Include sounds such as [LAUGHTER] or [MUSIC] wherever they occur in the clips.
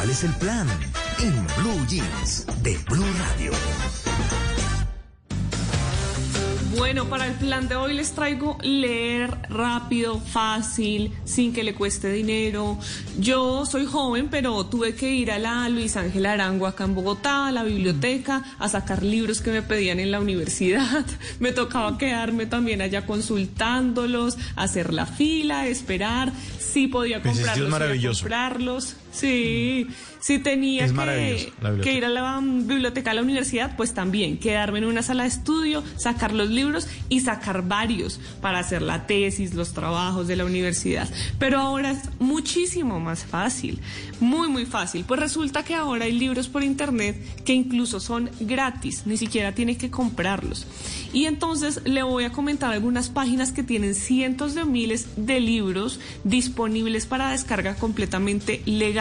¿Cuál es el plan? En Blue Jeans de Blue Radio. Bueno, para el plan de hoy les traigo leer rápido, fácil, sin que le cueste dinero. Yo soy joven, pero tuve que ir a la Luis Ángel Arango acá en Bogotá, a la biblioteca, a sacar libros que me pedían en la universidad. [LAUGHS] Me tocaba quedarme también allá consultándolos, hacer la fila, esperar. Sí podía Pues es comprarlos, maravilloso. comprarlos. Sí, sí tenía que, ir a la biblioteca de la universidad, pues también quedarme en una sala de estudio, sacar los libros y sacar varios para hacer la tesis, los trabajos de la universidad. Pero ahora es muchísimo más fácil, muy, muy fácil. Pues resulta que ahora hay libros por internet que incluso son gratis, ni siquiera tiene que comprarlos. Y entonces le voy a comentar algunas páginas que tienen cientos de miles de libros disponibles para descarga completamente legal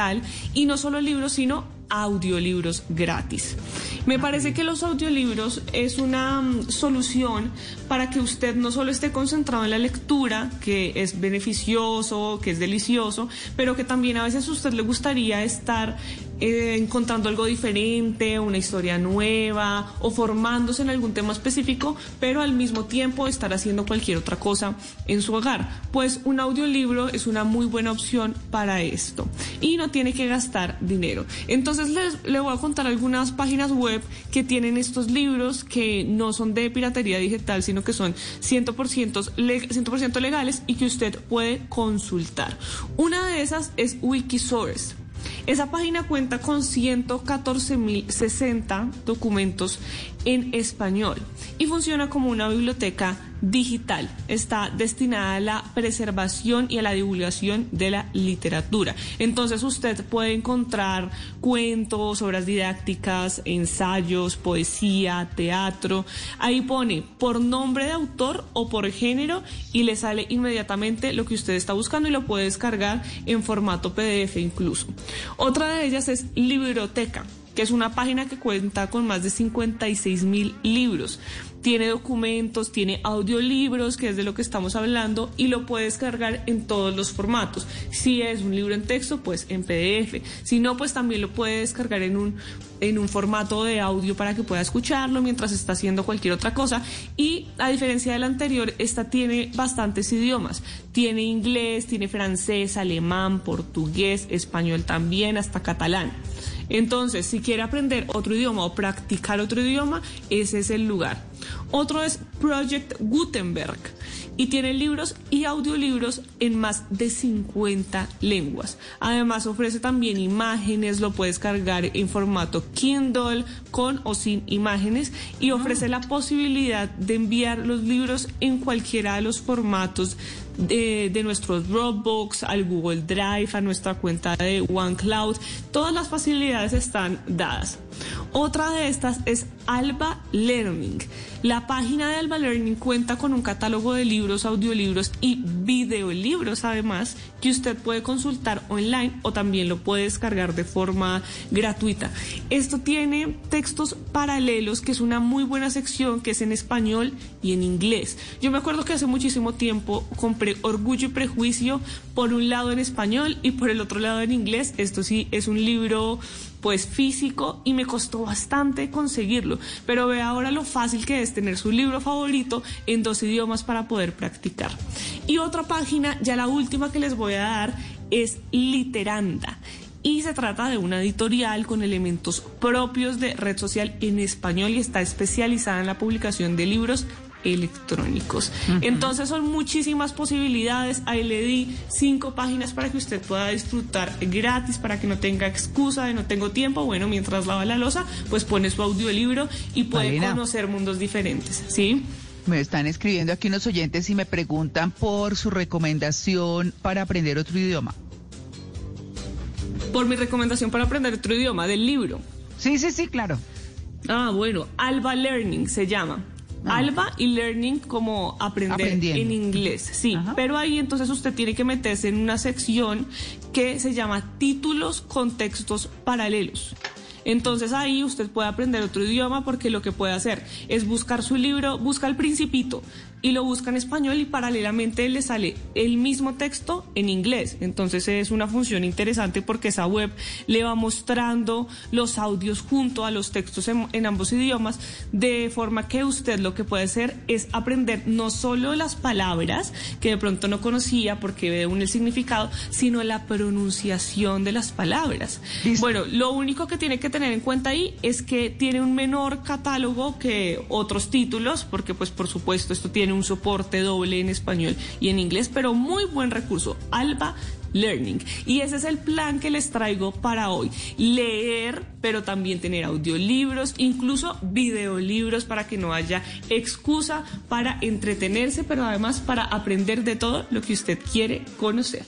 y no solo libros, sino audiolibros gratis. Me parece que los audiolibros es una mm, solución para que usted no solo esté concentrado en la lectura, que es beneficioso, que es delicioso, pero que también a veces a usted le gustaría estar eh, encontrando algo diferente, una historia nueva o formándose en algún tema específico, pero al mismo tiempo estar haciendo cualquier otra cosa en su hogar. Pues un audiolibro es una muy buena opción para esto y no tiene que gastar dinero. Entonces les, le voy a contar algunas páginas web que tienen estos libros que no son de piratería digital, sino que son 100%, le- 100 legales y que usted puede consultar. Una de esas es Wikisource. Esa página cuenta con 114.060 documentos en español y funciona como una biblioteca digital. Está destinada a la preservación y a la divulgación de la literatura. Entonces usted puede encontrar cuentos, obras didácticas, ensayos, poesía, teatro. Ahí pone por nombre de autor o por género y le sale inmediatamente lo que usted está buscando y lo puede descargar en formato PDF incluso. Otra de ellas es Libroteca que es una página que cuenta con más de 56 mil libros. Tiene documentos, tiene audiolibros, que es de lo que estamos hablando, y lo puedes cargar en todos los formatos. Si es un libro en texto, pues en PDF. Si no, pues también lo puedes descargar en un, en un formato de audio para que pueda escucharlo mientras está haciendo cualquier otra cosa. Y a diferencia del anterior, esta tiene bastantes idiomas. Tiene inglés, tiene francés, alemán, portugués, español también, hasta catalán. Entonces, si quiere aprender otro idioma o practicar otro idioma, ese es el lugar. Otro es Project Gutenberg y tiene libros y audiolibros en más de 50 lenguas. Además ofrece también imágenes, lo puedes cargar en formato Kindle con o sin imágenes y ofrece la posibilidad de enviar los libros en cualquiera de los formatos de, de nuestro Dropbox, al Google Drive, a nuestra cuenta de OneCloud. Todas las facilidades están dadas. Otra de estas es Alba Learning. La página de Alba Learning cuenta con un catálogo de libros, audiolibros y videolibros además que usted puede consultar online o también lo puede descargar de forma gratuita. Esto tiene textos paralelos que es una muy buena sección que es en español y en inglés. Yo me acuerdo que hace muchísimo tiempo compré Orgullo y Prejuicio por un lado en español y por el otro lado en inglés. Esto sí es un libro pues físico y me costó bastante conseguirlo, pero ve ahora lo fácil que es tener su libro favorito en dos idiomas para poder practicar. Y otra página, ya la última que les voy a dar, es Literanda. Y se trata de una editorial con elementos propios de red social en español y está especializada en la publicación de libros electrónicos. Entonces son muchísimas posibilidades. Ahí le di cinco páginas para que usted pueda disfrutar gratis, para que no tenga excusa de no tengo tiempo. Bueno, mientras lava la losa, pues pone su audiolibro y puede Marina. conocer mundos diferentes. ¿Sí? Me están escribiendo aquí unos oyentes y me preguntan por su recomendación para aprender otro idioma. Por mi recomendación para aprender otro idioma del libro. Sí, sí, sí, claro. Ah, bueno, Alba Learning se llama. Ah. Alba y Learning como aprender en inglés, sí. Ajá. Pero ahí entonces usted tiene que meterse en una sección que se llama títulos con textos paralelos. Entonces ahí usted puede aprender otro idioma porque lo que puede hacer es buscar su libro, busca el principito, y lo busca en español y paralelamente le sale el mismo texto en inglés. Entonces es una función interesante porque esa web le va mostrando los audios junto a los textos en, ambos idiomas, de forma que usted lo que puede hacer es aprender no solo las palabras que de pronto no conocía porque ve un el significado, sino la pronunciación de las palabras. Bueno, lo único que tiene que tener en cuenta ahí es que tiene un menor catálogo que otros títulos, porque pues por supuesto esto tiene un soporte doble en español y en inglés, pero muy buen recurso. Alba Learning. Y ese es el plan que les traigo para hoy. Leer, pero también tener audiolibros, incluso videolibros para que no haya excusa para entretenerse, pero además para aprender de todo lo que usted quiere conocer.